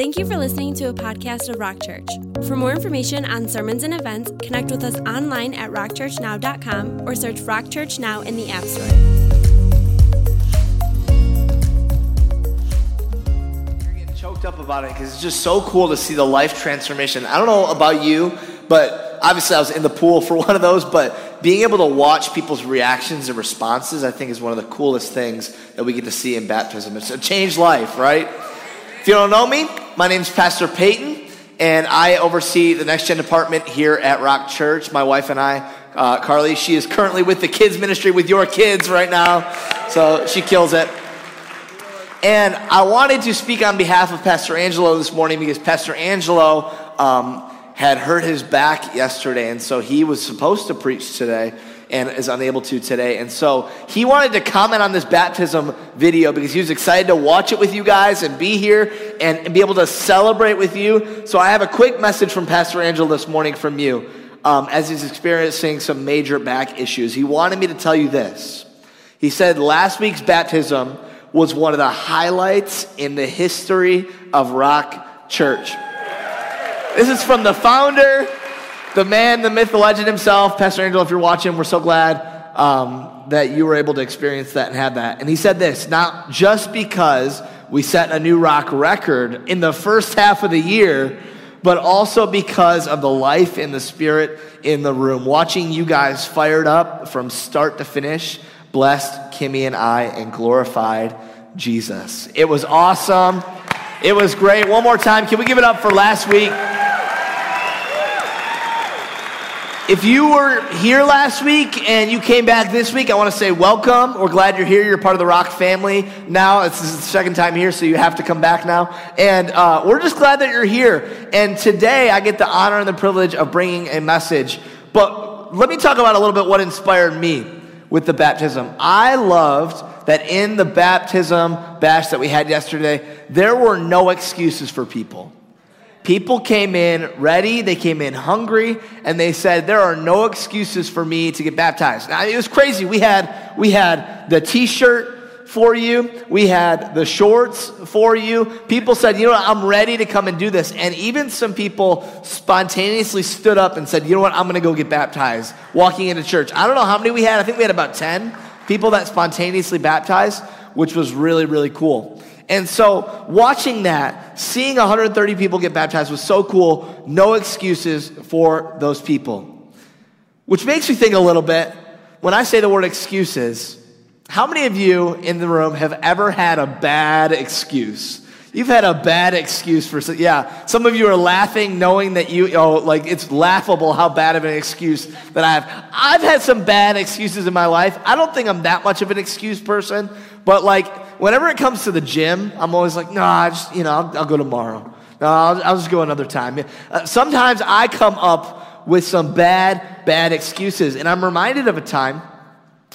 Thank you for listening to a podcast of Rock Church. For more information on sermons and events, connect with us online at rockchurchnow.com or search Rock Church Now in the App Store. You're getting choked up about it because it's just so cool to see the life transformation. I don't know about you, but obviously I was in the pool for one of those, but being able to watch people's reactions and responses, I think is one of the coolest things that we get to see in baptism. It's a changed life, right? If you don't know me, my name is Pastor Payton, and I oversee the Next Gen department here at Rock Church. My wife and I, uh, Carly, she is currently with the kids ministry with your kids right now, so she kills it. And I wanted to speak on behalf of Pastor Angelo this morning because Pastor Angelo um, had hurt his back yesterday, and so he was supposed to preach today and is unable to today. And so he wanted to comment on this baptism video because he was excited to watch it with you guys and be here and, and be able to celebrate with you. So I have a quick message from Pastor Angelo this morning from you um, as he's experiencing some major back issues. He wanted me to tell you this. He said last week's baptism was one of the highlights in the history of Rock Church. This is from the founder the man, the myth, the legend himself, Pastor Angelo, if you're watching, we're so glad um, that you were able to experience that and have that. And he said this not just because we set a new rock record in the first half of the year, but also because of the life and the spirit in the room. Watching you guys fired up from start to finish blessed Kimmy and I and glorified Jesus. It was awesome. It was great. One more time, can we give it up for last week? If you were here last week and you came back this week, I want to say welcome. We're glad you're here. You're part of the Rock family now. It's the second time here, so you have to come back now. And uh, we're just glad that you're here. And today I get the honor and the privilege of bringing a message. But let me talk about a little bit what inspired me with the baptism. I loved that in the baptism bash that we had yesterday, there were no excuses for people. People came in ready, they came in hungry, and they said, There are no excuses for me to get baptized. Now, it was crazy. We had, we had the t shirt for you, we had the shorts for you. People said, You know what, I'm ready to come and do this. And even some people spontaneously stood up and said, You know what, I'm going to go get baptized walking into church. I don't know how many we had. I think we had about 10 people that spontaneously baptized, which was really, really cool. And so, watching that, seeing 130 people get baptized was so cool. No excuses for those people. Which makes me think a little bit when I say the word excuses, how many of you in the room have ever had a bad excuse? You've had a bad excuse for, yeah. Some of you are laughing knowing that you, oh, like it's laughable how bad of an excuse that I have. I've had some bad excuses in my life. I don't think I'm that much of an excuse person, but like whenever it comes to the gym, I'm always like, no, nah, I just, you know, I'll, I'll go tomorrow. No, I'll, I'll, just go another time. Uh, sometimes I come up with some bad, bad excuses. And I'm reminded of a time,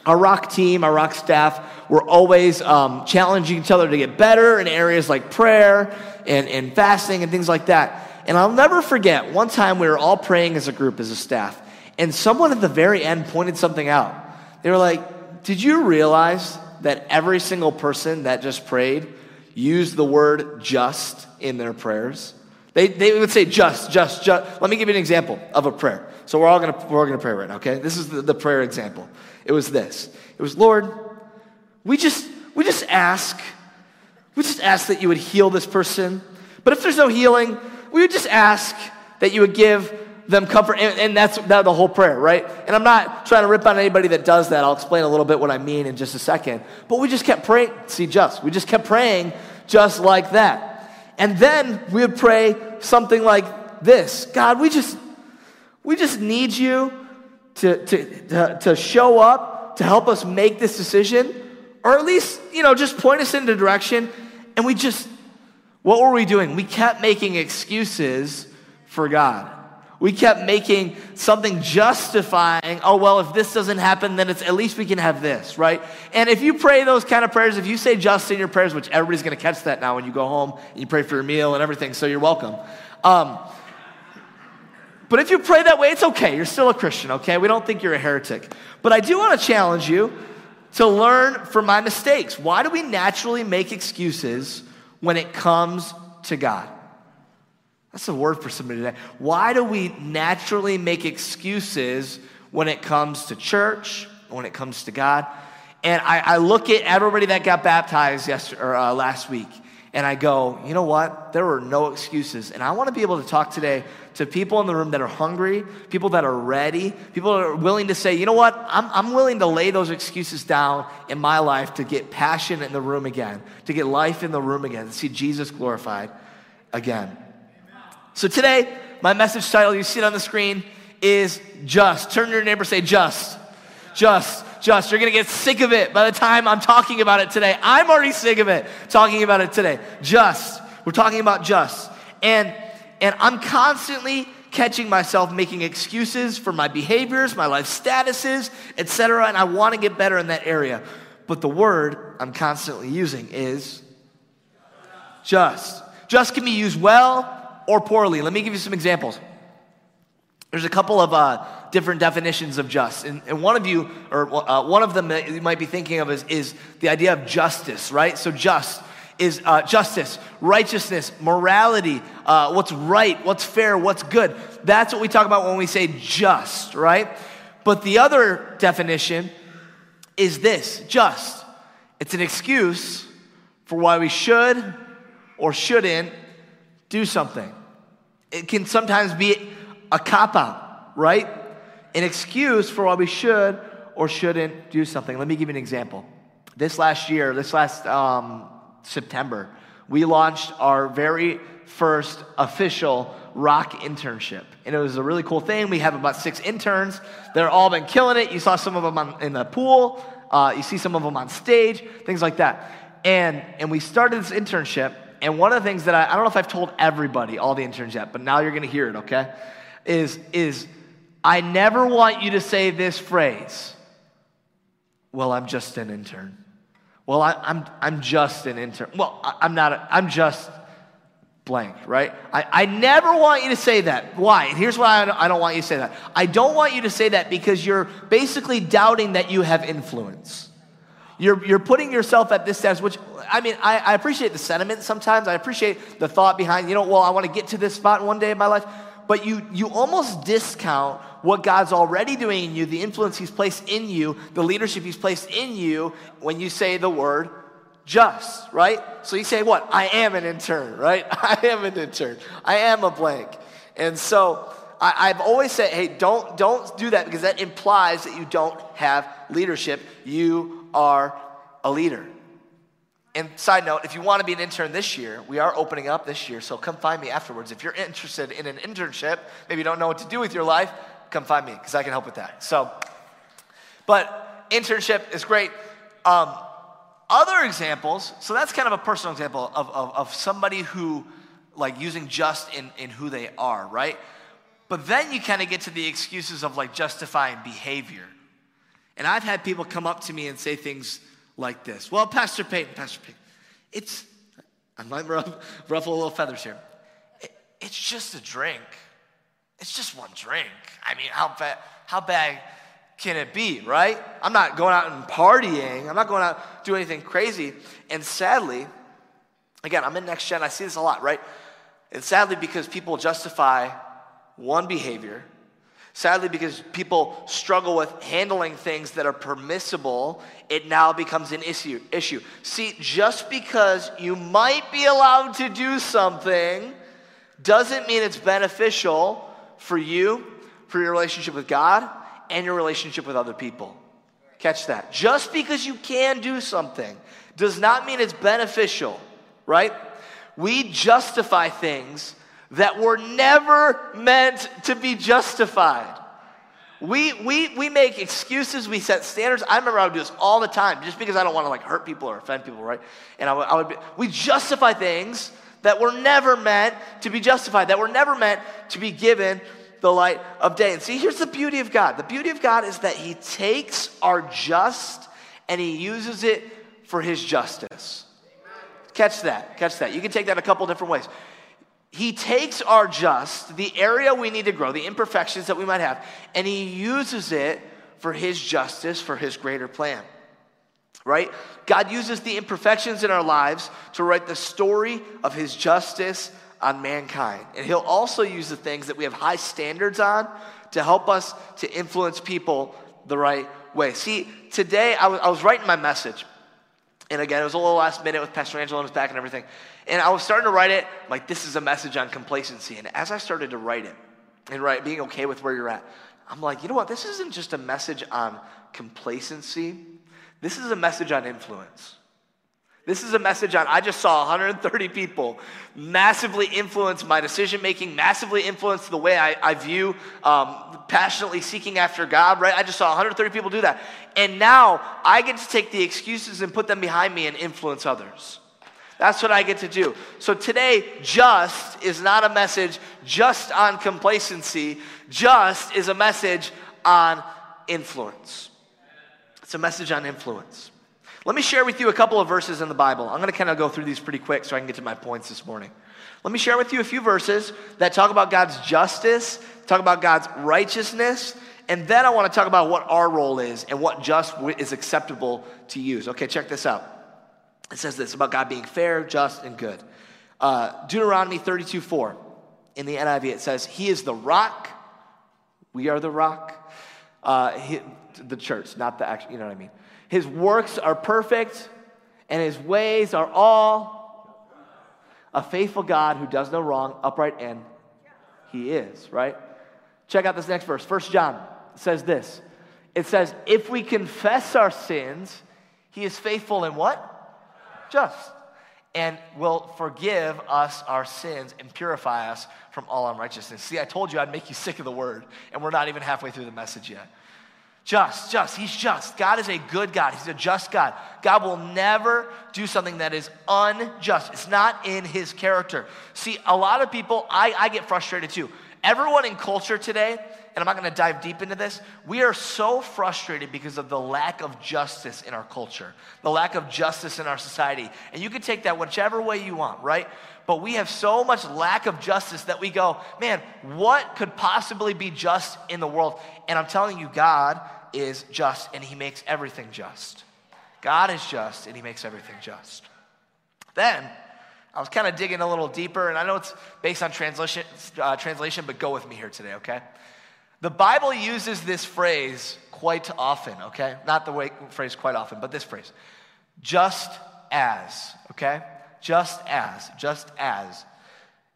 our rock team, our rock staff, were always um, challenging each other to get better in areas like prayer and, and fasting and things like that. And I'll never forget one time we were all praying as a group, as a staff, and someone at the very end pointed something out. They were like, Did you realize that every single person that just prayed used the word just in their prayers. They, they would say just, just, just. Let me give you an example of a prayer. So we're all gonna, we're all gonna pray right now, okay? This is the, the prayer example. It was this. It was, Lord, we just, we just ask, we just ask that you would heal this person. But if there's no healing, we would just ask that you would give them comfort. And, and that's that, the whole prayer, right? And I'm not trying to rip on anybody that does that. I'll explain a little bit what I mean in just a second. But we just kept praying. See, just. We just kept praying just like that. And then we would pray something like this God, we just, we just need you to, to, to, to show up to help us make this decision, or at least, you know, just point us in the direction. And we just, what were we doing? We kept making excuses for God. We kept making something justifying, oh, well, if this doesn't happen, then it's at least we can have this, right? And if you pray those kind of prayers, if you say just in your prayers, which everybody's going to catch that now when you go home and you pray for your meal and everything, so you're welcome. Um, but if you pray that way, it's okay. You're still a Christian, okay? We don't think you're a heretic. But I do want to challenge you to learn from my mistakes. Why do we naturally make excuses when it comes to God? That's a word for somebody today. Why do we naturally make excuses when it comes to church, when it comes to God? And I, I look at everybody that got baptized yesterday, or, uh, last week, and I go, you know what? There were no excuses. And I want to be able to talk today to people in the room that are hungry, people that are ready, people that are willing to say, you know what? I'm, I'm willing to lay those excuses down in my life to get passion in the room again, to get life in the room again, to see Jesus glorified again. So today, my message title, you see it on the screen, is just. Turn to your neighbor, say just. Just, just. You're gonna get sick of it by the time I'm talking about it today. I'm already sick of it talking about it today. Just. We're talking about just. And and I'm constantly catching myself making excuses for my behaviors, my life statuses, etc. And I want to get better in that area. But the word I'm constantly using is just. Just can be used well or poorly. Let me give you some examples. There's a couple of uh, different definitions of just. And, and one of you, or uh, one of them that you might be thinking of is, is the idea of justice, right? So, just is uh, justice, righteousness, morality, uh, what's right, what's fair, what's good. That's what we talk about when we say just, right? But the other definition is this just. It's an excuse for why we should or shouldn't do something. It can sometimes be a cop out, right? An excuse for why we should or shouldn't do something. Let me give you an example. This last year, this last um, September, we launched our very first official rock internship. And it was a really cool thing. We have about six interns. They're all been killing it. You saw some of them on, in the pool. Uh, you see some of them on stage, things like that. And, and we started this internship and one of the things that I, I don't know if I've told everybody, all the interns yet, but now you're going to hear it, okay? Is, is I never want you to say this phrase, well, I'm just an intern. Well, I, am I'm, I'm just an intern. Well, I, am not, I'm just blank, right? I, I never want you to say that. Why? And here's why I don't, I don't want you to say that. I don't want you to say that because you're basically doubting that you have influence. You're, you're putting yourself at this status, which, I mean, I, I appreciate the sentiment sometimes. I appreciate the thought behind, you know, well, I want to get to this spot one day in my life. But you, you almost discount what God's already doing in you, the influence He's placed in you, the leadership He's placed in you when you say the word just, right? So you say, what? I am an intern, right? I am an intern. I am a blank. And so I, have always said, hey, don't, don't do that because that implies that you don't have leadership. You are a leader. And side note, if you want to be an intern this year, we are opening up this year, so come find me afterwards. If you're interested in an internship, maybe you don't know what to do with your life, come find me because I can help with that. So, but internship is great. Um, other examples, so that's kind of a personal example of, of, of somebody who, like, using just in, in who they are, right? But then you kind of get to the excuses of like justifying behavior. And I've had people come up to me and say things like this Well, Pastor Payton, Pastor Payton, it's, I might ruffle, ruffle a little feathers here. It, it's just a drink. It's just one drink. I mean, how bad, how bad can it be, right? I'm not going out and partying. I'm not going out doing anything crazy. And sadly, again, I'm in next gen. I see this a lot, right? And sadly, because people justify one behavior Sadly, because people struggle with handling things that are permissible, it now becomes an issue. issue. See, just because you might be allowed to do something doesn't mean it's beneficial for you, for your relationship with God, and your relationship with other people. Catch that. Just because you can do something does not mean it's beneficial, right? We justify things that were never meant to be justified. We, we, we make excuses, we set standards. I remember I would do this all the time just because I don't want to like hurt people or offend people, right? And I would, I would be, we justify things that were never meant to be justified, that were never meant to be given the light of day. And see, here's the beauty of God. The beauty of God is that He takes our just and He uses it for His justice. Catch that. Catch that. You can take that a couple different ways. He takes our just, the area we need to grow, the imperfections that we might have, and he uses it for his justice, for his greater plan. Right? God uses the imperfections in our lives to write the story of his justice on mankind. And he'll also use the things that we have high standards on to help us to influence people the right way. See, today I was, I was writing my message. And again, it was a little last minute with Pastor Angelo on his back and everything. And I was starting to write it like, this is a message on complacency. And as I started to write it and write, being okay with where you're at, I'm like, you know what? This isn't just a message on complacency. This is a message on influence. This is a message on, I just saw 130 people massively influence my decision making, massively influence the way I, I view um, passionately seeking after God, right? I just saw 130 people do that. And now I get to take the excuses and put them behind me and influence others. That's what I get to do. So today, just is not a message just on complacency, just is a message on influence. It's a message on influence. Let me share with you a couple of verses in the Bible. I'm going to kind of go through these pretty quick so I can get to my points this morning. Let me share with you a few verses that talk about God's justice, talk about God's righteousness, and then I want to talk about what our role is and what just is acceptable to use. Okay, check this out. It says this about God being fair, just, and good. Uh, Deuteronomy 32 4. In the NIV, it says, He is the rock. We are the rock. Uh, he, the church, not the actual, you know what I mean. His works are perfect, and his ways are all a faithful God who does no wrong, upright, and he is, right? Check out this next verse. First John says this. It says, if we confess our sins, he is faithful and what? Just. And will forgive us our sins and purify us from all unrighteousness. See, I told you I'd make you sick of the word, and we're not even halfway through the message yet. Just, just. He's just. God is a good God. He's a just God. God will never do something that is unjust. It's not in his character. See, a lot of people, I, I get frustrated too. Everyone in culture today, and I'm not going to dive deep into this, we are so frustrated because of the lack of justice in our culture, the lack of justice in our society. And you can take that whichever way you want, right? But we have so much lack of justice that we go, man, what could possibly be just in the world? And I'm telling you, God is just and he makes everything just. God is just and he makes everything just. Then, I was kind of digging a little deeper, and I know it's based on translation, uh, translation, but go with me here today, okay? The Bible uses this phrase quite often, okay? Not the way, phrase quite often, but this phrase just as, okay? Just as, just as.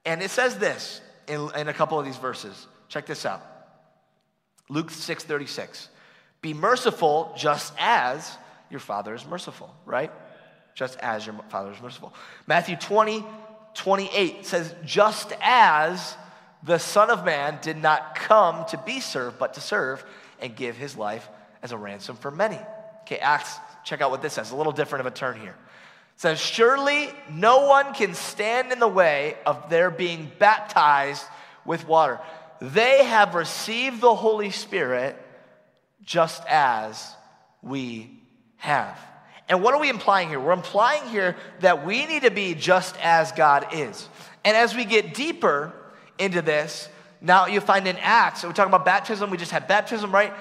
And it says this in, in a couple of these verses. Check this out Luke 6 36. Be merciful just as your Father is merciful, right? Just as your Father is merciful. Matthew 20, 28 says, just as the Son of Man did not come to be served, but to serve and give his life as a ransom for many. Okay, Acts, check out what this says. A little different of a turn here. It says, Surely no one can stand in the way of their being baptized with water. They have received the Holy Spirit just as we have. And what are we implying here? We're implying here that we need to be just as God is. And as we get deeper into this, now you find in Acts, we're talking about baptism, we just had baptism, right?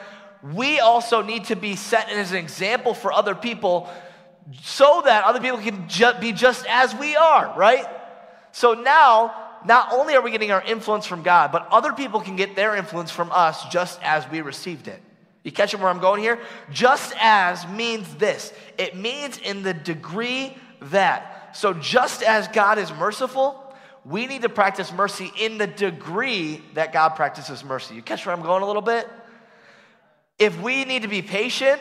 We also need to be set as an example for other people so that other people can ju- be just as we are, right? So now, not only are we getting our influence from God, but other people can get their influence from us just as we received it. You catching where I'm going here? Just as means this it means in the degree that. So, just as God is merciful, we need to practice mercy in the degree that God practices mercy. You catch where I'm going a little bit? If we need to be patient,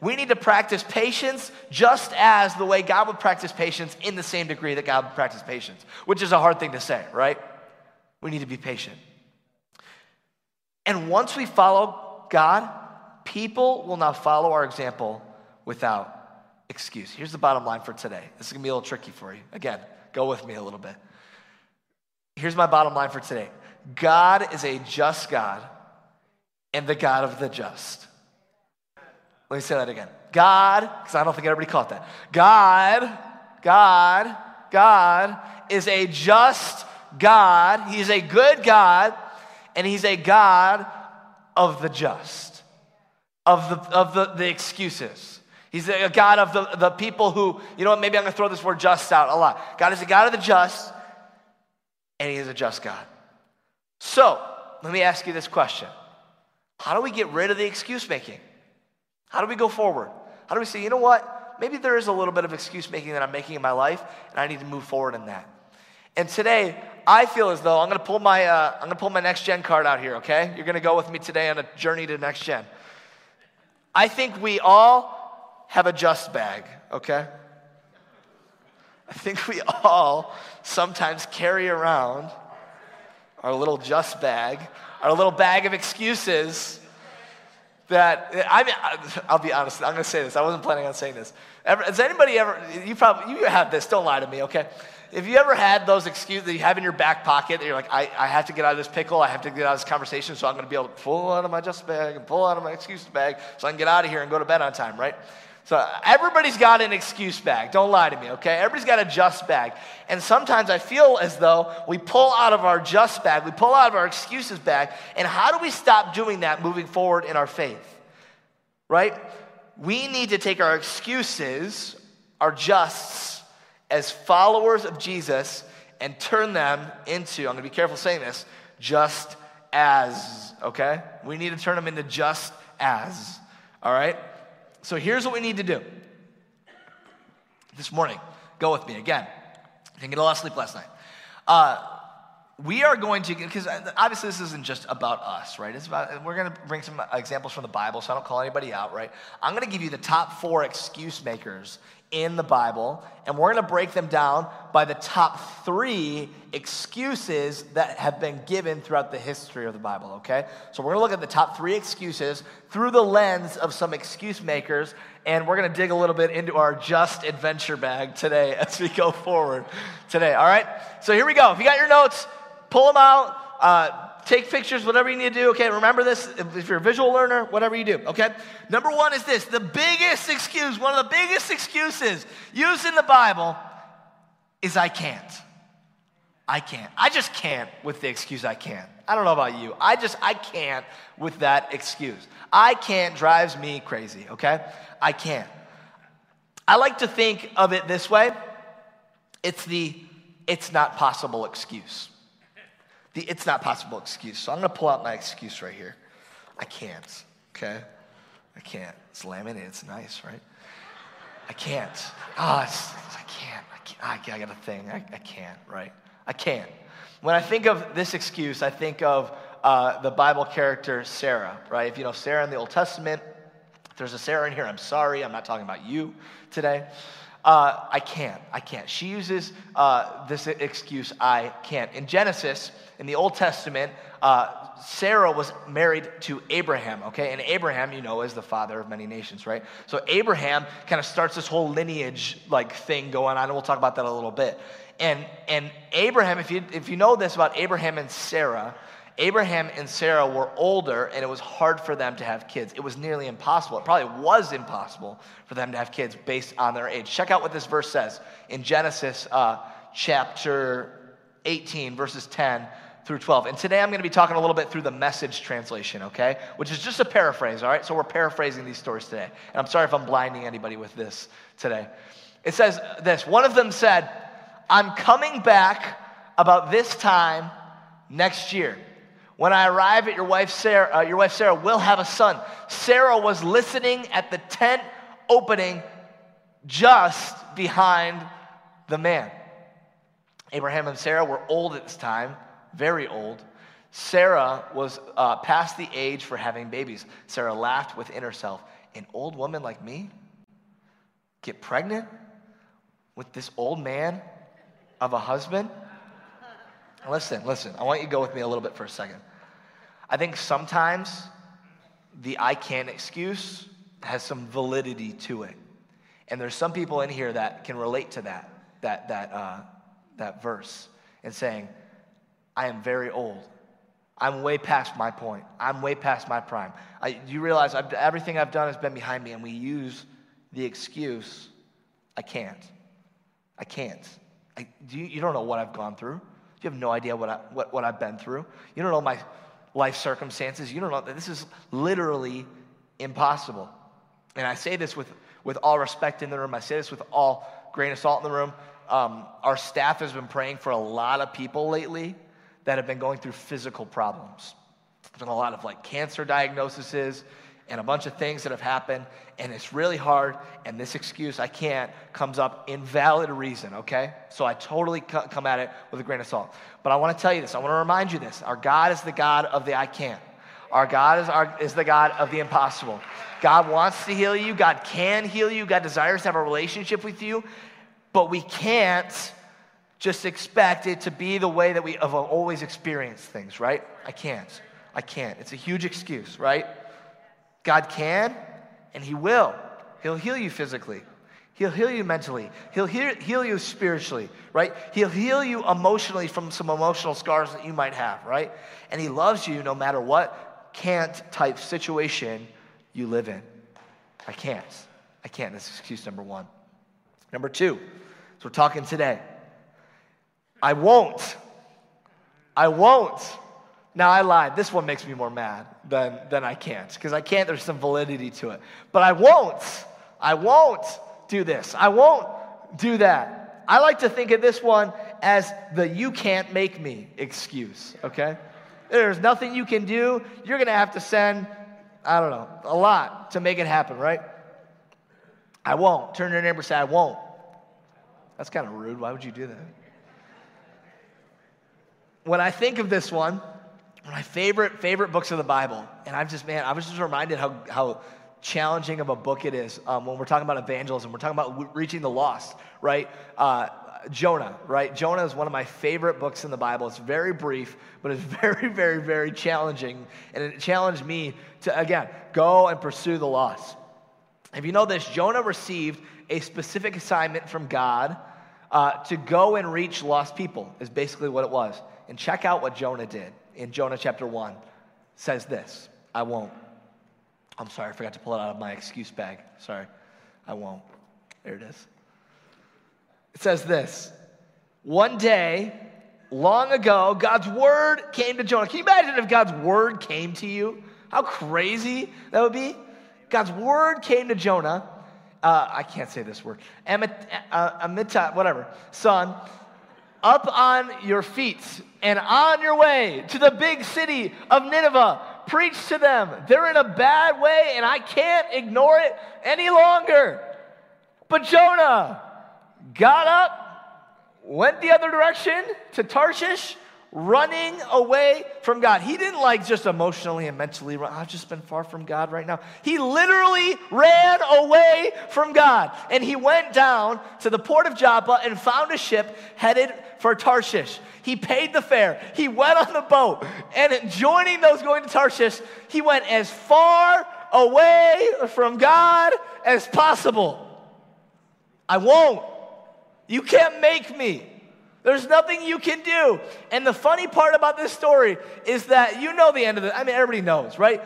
we need to practice patience just as the way God would practice patience in the same degree that God would practice patience, which is a hard thing to say, right? We need to be patient. And once we follow God, People will not follow our example without excuse. Here's the bottom line for today. This is gonna be a little tricky for you. Again, go with me a little bit. Here's my bottom line for today God is a just God and the God of the just. Let me say that again. God, because I don't think everybody caught that. God, God, God is a just God. He's a good God, and He's a God of the just of the, of the, the excuses. He's a God of the, the people who, you know what, maybe I'm going to throw this word just out a lot. God is a God of the just, and He is a just God. So, let me ask you this question How do we get rid of the excuse making? How do we go forward? How do we say, you know what? Maybe there is a little bit of excuse making that I'm making in my life, and I need to move forward in that. And today, I feel as though I'm going to pull my uh, I'm going to pull my next gen card out here. Okay, you're going to go with me today on a journey to next gen. I think we all have a just bag. Okay. I think we all sometimes carry around our little just bag, our little bag of excuses that I mean, I'll be honest. I'm going to say this. I wasn't planning on saying this. Ever, has anybody ever? You probably you have this. Don't lie to me, okay? If you ever had those excuses that you have in your back pocket, that you're like, I, I have to get out of this pickle. I have to get out of this conversation, so I'm going to be able to pull out of my just bag and pull out of my excuse bag, so I can get out of here and go to bed on time, right? So everybody's got an excuse bag. Don't lie to me, okay? Everybody's got a just bag. And sometimes I feel as though we pull out of our just bag, we pull out of our excuses bag. And how do we stop doing that moving forward in our faith? Right? We need to take our excuses, our justs, as followers of Jesus and turn them into, I'm gonna be careful saying this, just as, okay? We need to turn them into just as, all right? So here's what we need to do. This morning, go with me again. Didn't get a lot of sleep last night. Uh, we are going to, because obviously this isn't just about us, right? It's about, we're going to bring some examples from the Bible, so I don't call anybody out, right? I'm going to give you the top four excuse makers in the Bible, and we're going to break them down by the top three excuses that have been given throughout the history of the Bible, okay? So we're going to look at the top three excuses through the lens of some excuse makers, and we're going to dig a little bit into our just adventure bag today as we go forward today, all right? So here we go. If you got your notes, pull them out. Uh, Take pictures, whatever you need to do. Okay, remember this if you're a visual learner, whatever you do. Okay, number one is this the biggest excuse, one of the biggest excuses used in the Bible is I can't. I can't. I just can't with the excuse I can't. I don't know about you. I just, I can't with that excuse. I can't drives me crazy, okay? I can't. I like to think of it this way it's the it's not possible excuse the it's not possible excuse. So I'm going to pull out my excuse right here. I can't, okay? I can't. It's laminated, it's nice, right? I can't. Oh, I can't. I can't. I got a thing. I, I can't, right? I can't. When I think of this excuse, I think of uh, the Bible character Sarah, right? If you know Sarah in the Old Testament, there's a Sarah in here. I'm sorry, I'm not talking about you today. Uh, I can't. I can't. She uses uh, this excuse, I can't. In Genesis, in the Old Testament, uh, Sarah was married to Abraham, okay? And Abraham, you know, is the father of many nations, right? So Abraham kind of starts this whole lineage like thing going on, and we'll talk about that a little bit. And, and Abraham, if you, if you know this about Abraham and Sarah, Abraham and Sarah were older and it was hard for them to have kids. It was nearly impossible. It probably was impossible for them to have kids based on their age. Check out what this verse says in Genesis uh, chapter 18, verses 10 through 12. And today I'm going to be talking a little bit through the message translation, okay? Which is just a paraphrase, all right? So we're paraphrasing these stories today. And I'm sorry if I'm blinding anybody with this today. It says this One of them said, I'm coming back about this time next year. When I arrive at your wife Sarah, uh, your wife Sarah will have a son. Sarah was listening at the tent opening just behind the man. Abraham and Sarah were old at this time, very old. Sarah was uh, past the age for having babies. Sarah laughed within herself. An old woman like me get pregnant with this old man of a husband? Listen, listen, I want you to go with me a little bit for a second. I think sometimes the I can't excuse has some validity to it. And there's some people in here that can relate to that, that, that, uh, that verse and saying, I am very old. I'm way past my point. I'm way past my prime. I, you realize I've, everything I've done has been behind me, and we use the excuse, I can't. I can't. I, do you, you don't know what I've gone through. You have no idea what, I, what, what I've been through. You don't know my life circumstances. You don't know that this is literally impossible. And I say this with, with all respect in the room. I say this with all grain of salt in the room. um, our staff has been praying for a lot of people lately that have been going through physical problems. There's been a lot of like cancer diagnoses and a bunch of things that have happened, and it's really hard. And this excuse, I can't, comes up invalid reason, okay? So I totally come at it with a grain of salt. But I want to tell you this, I want to remind you this. Our God is the God of the I can't. Our God is, our, is the God of the impossible. God wants to heal you. God can heal you. God desires to have a relationship with you. But we can't just expect it to be the way that we have always experienced things, right? I can't. I can't. It's a huge excuse, right? God can and He will. He'll heal you physically. He'll heal you mentally. He'll heal, heal you spiritually, right? He'll heal you emotionally from some emotional scars that you might have, right? And He loves you no matter what can't type situation you live in. I can't. I can't. That's excuse number one. Number two, so we're talking today. I won't. I won't. Now, I lied. This one makes me more mad than, than I can't, because I can't, there's some validity to it. But I won't. I won't do this. I won't do that. I like to think of this one as the you can't make me excuse, okay? There's nothing you can do. You're going to have to send, I don't know, a lot to make it happen, right? I won't. Turn to your neighbor and say, I won't. That's kind of rude. Why would you do that? When I think of this one, one of my favorite, favorite books of the Bible. And I'm just, man, I was just reminded how, how challenging of a book it is um, when we're talking about evangelism. We're talking about reaching the lost, right? Uh, Jonah, right? Jonah is one of my favorite books in the Bible. It's very brief, but it's very, very, very challenging. And it challenged me to, again, go and pursue the lost. If you know this, Jonah received a specific assignment from God uh, to go and reach lost people, is basically what it was. And check out what Jonah did in Jonah chapter 1 says this I won't. I'm sorry, I forgot to pull it out of my excuse bag. Sorry, I won't. There it is. It says this One day, long ago, God's word came to Jonah. Can you imagine if God's word came to you? How crazy that would be? God's word came to Jonah. Uh, I can't say this word. Amit, uh, Amitai, whatever. Son, up on your feet and on your way to the big city of Nineveh. Preach to them. They're in a bad way, and I can't ignore it any longer. But Jonah got up, went the other direction to Tarshish, running away from God. He didn't like just emotionally and mentally run. I've just been far from God right now. He literally ran away from God. And he went down to the port of Joppa and found a ship headed for Tarshish. He paid the fare. He went on the boat. And joining those going to Tarshish, he went as far away from God as possible. I won't. You can't make me. There's nothing you can do. And the funny part about this story is that you know the end of it. I mean, everybody knows, right?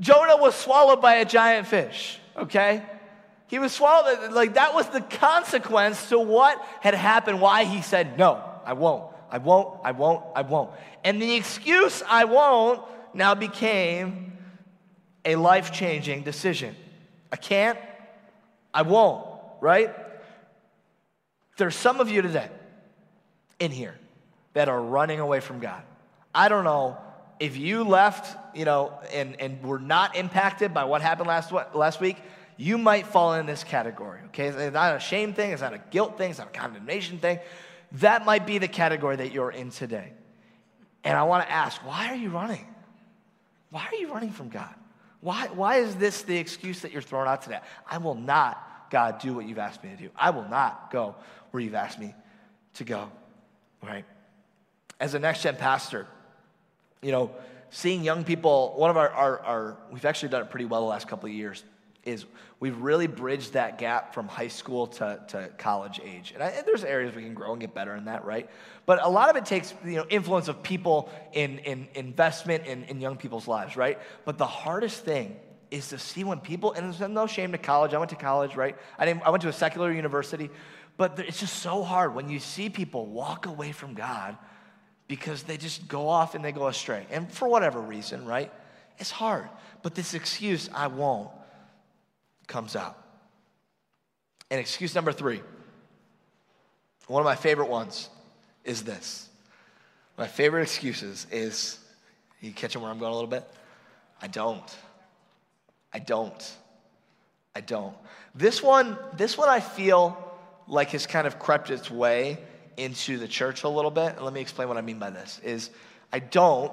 Jonah was swallowed by a giant fish, okay? He was swallowed, like that was the consequence to what had happened, why he said, No, I won't, I won't, I won't, I won't. And the excuse, I won't, now became a life changing decision. I can't, I won't, right? There's some of you today in here that are running away from God. I don't know if you left, you know, and, and were not impacted by what happened last, last week, you might fall in this category, okay? It's not a shame thing, it's not a guilt thing, it's not a condemnation thing. That might be the category that you're in today. And I want to ask, why are you running? Why are you running from God? Why, why is this the excuse that you're throwing out today? I will not, God, do what you've asked me to do. I will not go where you've asked me to go right? As a next gen pastor, you know, seeing young people, one of our, our, our, we've actually done it pretty well the last couple of years, is we've really bridged that gap from high school to, to college age. And, I, and, there's areas we can grow and get better in that, right? But a lot of it takes, you know, influence of people in, in investment in, in young people's lives, right? But the hardest thing is to see when people, and there's no shame to college. I went to college, right? I, didn't, I went to a secular university. But it's just so hard when you see people walk away from God because they just go off and they go astray. And for whatever reason, right? It's hard. But this excuse, I won't, comes out. And excuse number three One of my favorite ones is this. My favorite excuses is you catching where I'm going a little bit? I don't. I don't. I don't. This one, this one I feel like has kind of crept its way into the church a little bit. And let me explain what I mean by this is I don't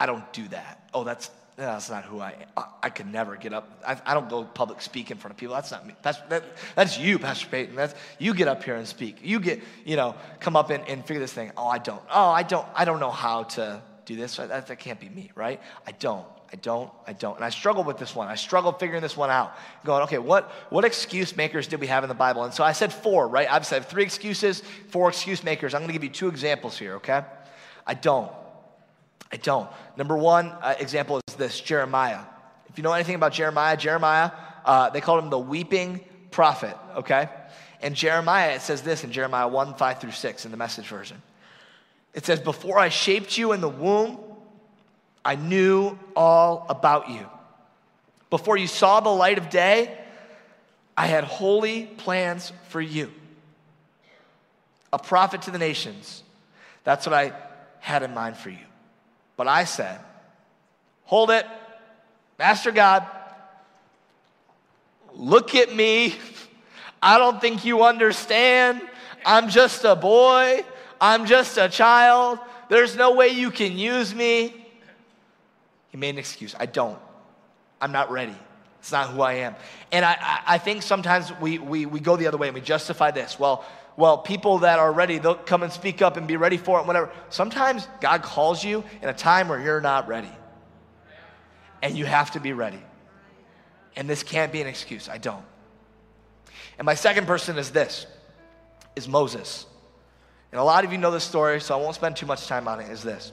I don't do that. Oh, that's that's not who I am. I, I could never get up. I, I, don't go public speak in front of people. That's not me. That's, that, that's you, Pastor Payton. That's, you get up here and speak. You get, you know, come up and, and figure this thing. Oh, I don't. Oh, I don't. I don't know how to do this. That, that can't be me, right? I don't. I don't, I don't. And I struggle with this one. I struggled figuring this one out. Going, okay, what, what excuse makers did we have in the Bible? And so I said four, right? I've said three excuses, four excuse makers. I'm going to give you two examples here, okay? I don't. I don't. Number one uh, example is this Jeremiah. If you know anything about Jeremiah, Jeremiah, uh, they called him the weeping prophet, okay? And Jeremiah, it says this in Jeremiah 1 5 through 6 in the message version. It says, Before I shaped you in the womb, I knew all about you. Before you saw the light of day, I had holy plans for you. A prophet to the nations. That's what I had in mind for you. But I said, Hold it, Master God, look at me. I don't think you understand. I'm just a boy. I'm just a child. There's no way you can use me. He made an excuse. I don't. I'm not ready. It's not who I am. And I, I think sometimes we, we, we go the other way and we justify this. Well, well, people that are ready, they'll come and speak up and be ready for it, whatever. Sometimes God calls you in a time where you're not ready. And you have to be ready. And this can't be an excuse. I don't. And my second person is this, is Moses. And a lot of you know this story, so I won't spend too much time on it, is this.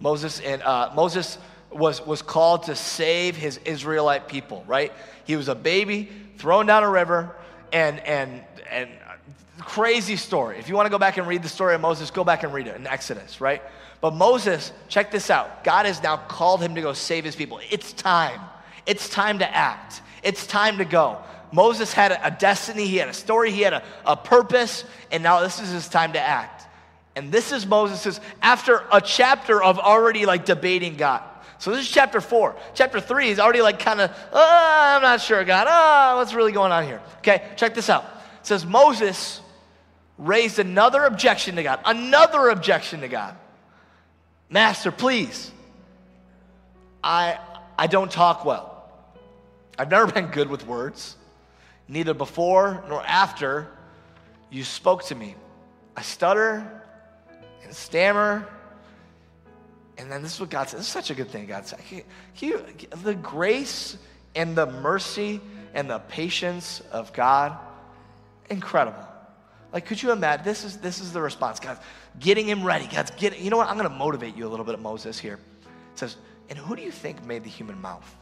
Moses and uh, Moses was, was called to save his Israelite people, right? He was a baby thrown down a river, and, and, and crazy story. If you want to go back and read the story of Moses, go back and read it in Exodus, right? But Moses, check this out. God has now called him to go save his people. It's time. It's time to act. It's time to go. Moses had a destiny, he had a story, he had a, a purpose, and now this is his time to act. And this is Moses' after a chapter of already like debating God. So this is chapter four. Chapter three is already like kind of, oh, uh, I'm not sure, God. Oh, what's really going on here? Okay, check this out. It says Moses raised another objection to God, another objection to God. Master, please. I I don't talk well. I've never been good with words, neither before nor after you spoke to me. I stutter and stammer and then this is what God said. This is such a good thing, God said. Can you, the grace and the mercy and the patience of God, incredible. Like, could you imagine? This is, this is the response. God's getting him ready. God's getting, you know what? I'm going to motivate you a little bit, Moses, here. It says, and who do you think made the human mouth?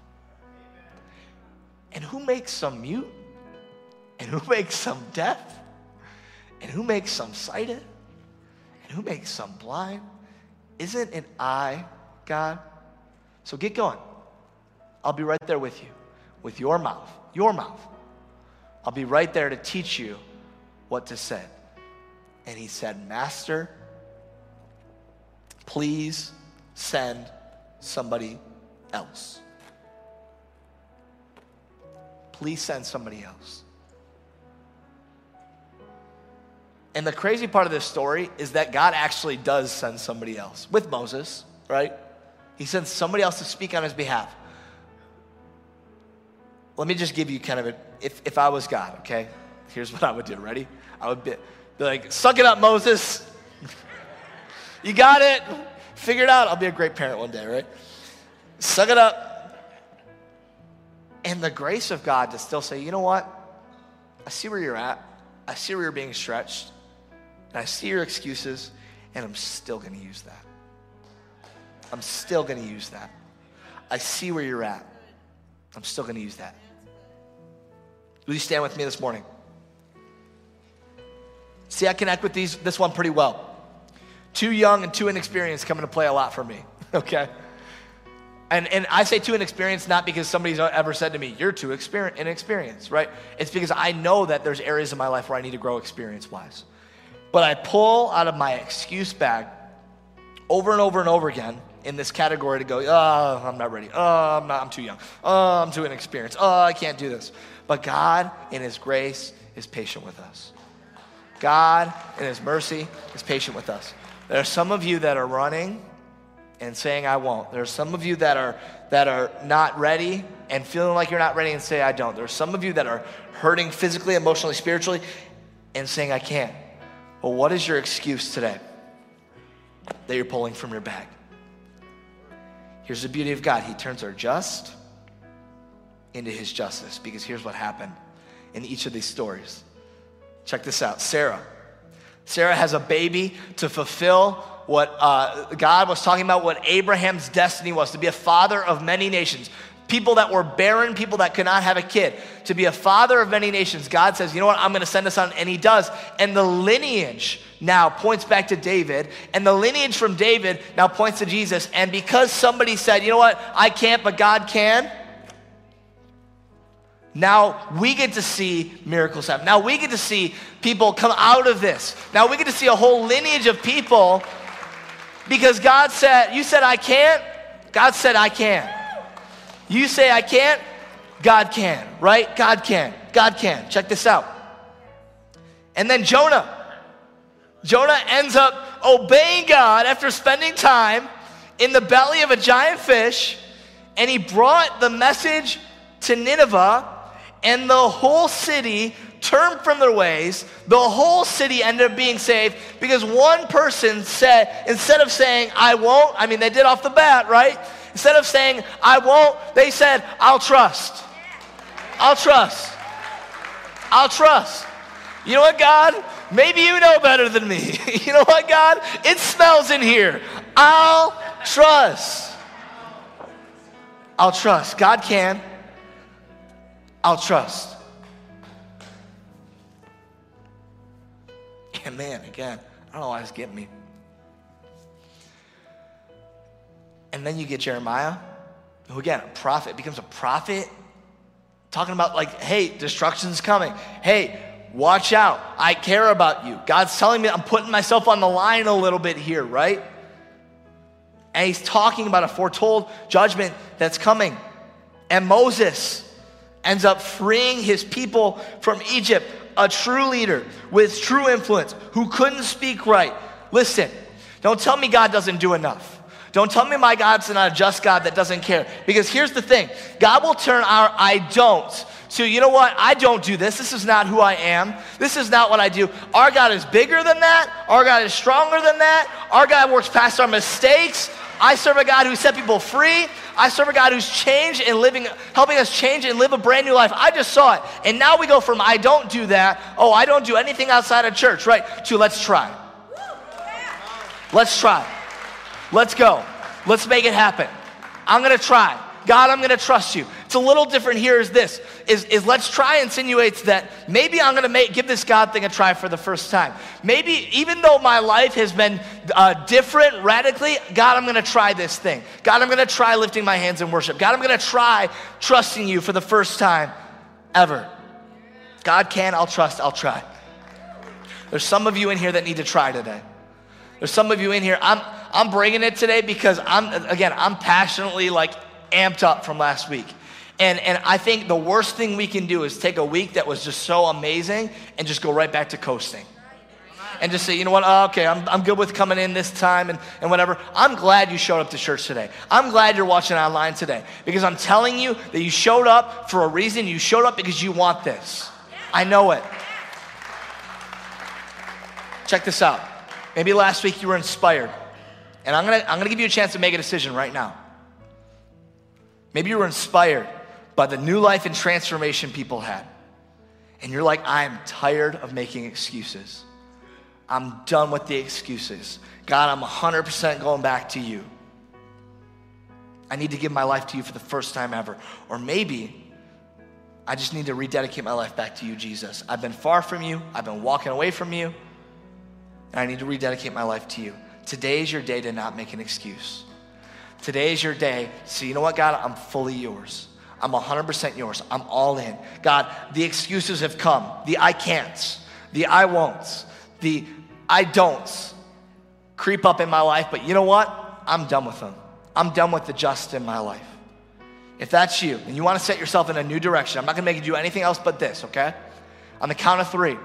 And who makes some mute? And who makes some deaf? And who makes some sighted? Who makes some blind? Isn't it I, God? So get going. I'll be right there with you, with your mouth, your mouth. I'll be right there to teach you what to say. And he said, Master, please send somebody else. Please send somebody else. And the crazy part of this story is that God actually does send somebody else with Moses, right? He sends somebody else to speak on his behalf. Let me just give you kind of a, if, if I was God, okay? Here's what I would do. Ready? I would be, be like, suck it up, Moses. you got it. Figure it out. I'll be a great parent one day, right? Suck it up. And the grace of God to still say, you know what? I see where you're at. I see where you're being stretched. And I see your excuses, and I'm still going to use that. I'm still going to use that. I see where you're at. I'm still going to use that. Will you stand with me this morning? See, I connect with these, this one pretty well. Too young and too inexperienced coming to play a lot for me, okay? And, and I say too inexperienced not because somebody's ever said to me, you're too inexperienced, right? It's because I know that there's areas in my life where I need to grow experience wise. But I pull out of my excuse bag over and over and over again in this category to go, oh, I'm not ready. Oh, I'm, not, I'm too young. Oh, I'm too inexperienced. Oh, I can't do this. But God, in His grace, is patient with us. God, in His mercy, is patient with us. There are some of you that are running and saying, I won't. There are some of you that are, that are not ready and feeling like you're not ready and say, I don't. There are some of you that are hurting physically, emotionally, spiritually, and saying, I can't. Well, what is your excuse today that you're pulling from your bag? Here's the beauty of God He turns our just into His justice because here's what happened in each of these stories. Check this out Sarah. Sarah has a baby to fulfill what uh, God was talking about, what Abraham's destiny was to be a father of many nations. People that were barren, people that could not have a kid. To be a father of many nations, God says, you know what, I'm going to send a son, and he does. And the lineage now points back to David, and the lineage from David now points to Jesus. And because somebody said, you know what, I can't, but God can, now we get to see miracles happen. Now we get to see people come out of this. Now we get to see a whole lineage of people because God said, You said I can't, God said I can. You say I can't, God can, right? God can. God can. Check this out. And then Jonah. Jonah ends up obeying God after spending time in the belly of a giant fish, and he brought the message to Nineveh and the whole city turned from their ways. The whole city ended up being saved because one person said, instead of saying, I won't, I mean, they did off the bat, right? Instead of saying, I won't, they said, I'll trust. I'll trust. I'll trust. You know what, God? Maybe you know better than me. you know what, God? It smells in here. I'll trust. I'll trust. God can. I'll trust. And man, again, I don't know why it's getting me. And then you get Jeremiah, who again, a prophet, becomes a prophet, talking about like, hey, destruction's coming. Hey, watch out. I care about you. God's telling me I'm putting myself on the line a little bit here, right? And he's talking about a foretold judgment that's coming. And Moses, ends up freeing his people from Egypt, a true leader with true influence who couldn't speak right. Listen, don't tell me God doesn't do enough. Don't tell me my God's not a just God that doesn't care. Because here's the thing God will turn our I don't to, you know what? I don't do this. This is not who I am. This is not what I do. Our God is bigger than that. Our God is stronger than that. Our God works past our mistakes. I serve a God who set people free. I serve a God who's changed and living, helping us change and live a brand new life. I just saw it. And now we go from I don't do that, oh, I don't do anything outside of church, right, to let's try. Let's try. Let's go. Let's make it happen. I'm gonna try. God, I'm to trust you. It's a little different here is this, is, is let's try insinuates that maybe I'm to make, give this God thing a try for the first time. Maybe even though my life has been uh, different radically, God, I'm to try this thing. God, I'm to try lifting my hands in worship. God, I'm to try trusting you for the first time ever. God can, I'll trust, I'll try. There's some of you in here that need to try today. There's some of you in here, I'm, I'm bringing it today because I'm, again, I'm passionately like amped up from last week. And, and I think the worst thing we can do is take a week that was just so amazing and just go right back to coasting. And just say, you know what, oh, okay, I'm, I'm good with coming in this time and, and whatever. I'm glad you showed up to church today. I'm glad you're watching online today because I'm telling you that you showed up for a reason. You showed up because you want this. I know it. Check this out. Maybe last week you were inspired. And I'm gonna, I'm gonna give you a chance to make a decision right now. Maybe you were inspired by the new life and transformation people had. And you're like, I'm tired of making excuses. I'm done with the excuses. God, I'm 100% going back to you. I need to give my life to you for the first time ever. Or maybe I just need to rededicate my life back to you, Jesus. I've been far from you, I've been walking away from you, and I need to rededicate my life to you. Today is your day to not make an excuse. Today is your day. So, you know what, God? I'm fully yours. I'm 100% yours. I'm all in. God, the excuses have come the I can'ts, the I won'ts, the I don'ts creep up in my life, but you know what? I'm done with them. I'm done with the just in my life. If that's you and you want to set yourself in a new direction, I'm not going to make you do anything else but this, okay? On the count of three,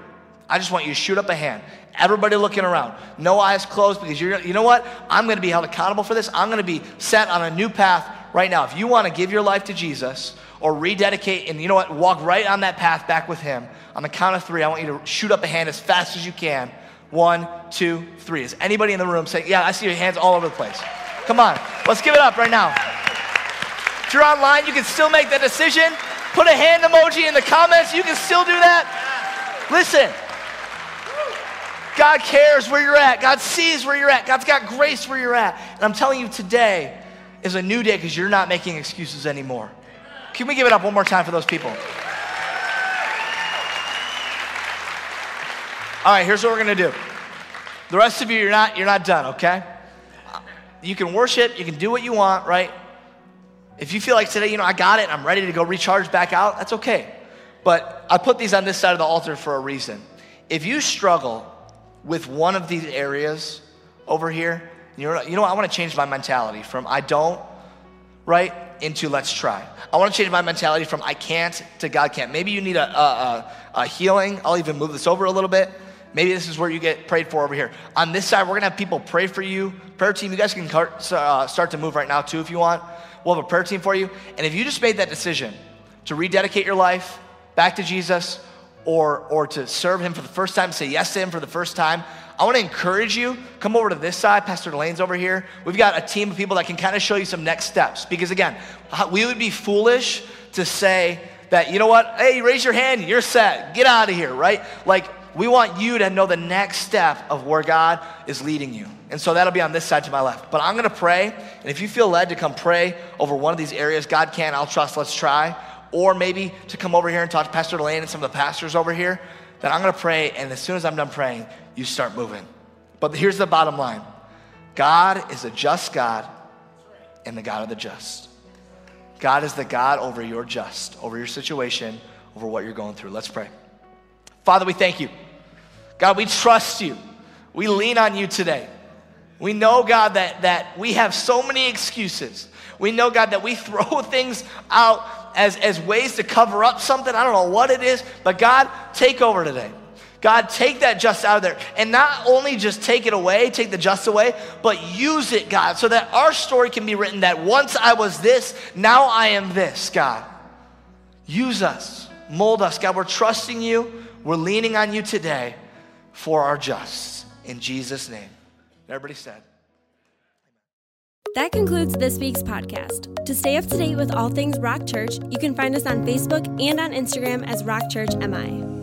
I just want you to shoot up a hand. Everybody looking around, no eyes closed because you're, you know what? I'm going to be held accountable for this. I'm going to be set on a new path right now. If you want to give your life to Jesus or rededicate and you know what, walk right on that path back with Him, on the count of three, I want you to shoot up a hand as fast as you can. One, two, three. Is anybody in the room saying, Yeah, I see your hands all over the place? Come on, let's give it up right now. If you're online, you can still make that decision. Put a hand emoji in the comments. You can still do that. Listen, God cares where you're at. God sees where you're at. God's got grace where you're at. And I'm telling you, today is a new day because you're not making excuses anymore. Can we give it up one more time for those people? All right, here's what we're going to do. The rest of you, you're not, you're not done, okay? You can worship, you can do what you want, right? If you feel like today, you know, I got it, I'm ready to go recharge back out, that's okay. But I put these on this side of the altar for a reason. If you struggle with one of these areas over here, you know what, I want to change my mentality from I don't, right, into let's try. I want to change my mentality from I can't to God can't. Maybe you need a, a, a, a healing. I'll even move this over a little bit. Maybe this is where you get prayed for over here. On this side, we're gonna have people pray for you. Prayer team, you guys can uh, start to move right now too if you want. We'll have a prayer team for you. And if you just made that decision to rededicate your life back to Jesus or, or to serve Him for the first time, say yes to Him for the first time, I want to encourage you. Come over to this side. Pastor Lane's over here. We've got a team of people that can kind of show you some next steps. Because again, we would be foolish to say that, you know what, hey, raise your hand, you're set, get out of here, right? Like, we want you to know the next step of where God is leading you. And so that'll be on this side to my left. But I'm going to pray. And if you feel led to come pray over one of these areas, God can, I'll trust, let's try. Or maybe to come over here and talk to Pastor Delane and some of the pastors over here, then I'm to pray. And as soon as I'm done praying, you start moving. But here's the bottom line God is a just God and the God of the just. God is the God over your just, over your situation, over what you're going through. Let's pray. Father, we thank you. God, we trust you. We lean on you today. We know, God, that, that we have so many excuses. We know, God, that we throw things out as, as ways to cover up something. I don't know what it is, but God, take over today. God, take that just out of there. And not only just take it away, take the just away, but use it, God, so that our story can be written that once I was this, now I am this, God. Use us, mold us. God, we're trusting you. We're leaning on you today for our just. In Jesus' name. Everybody said. That concludes this week's podcast. To stay up to date with all things Rock Church, you can find us on Facebook and on Instagram as Rock Church MI.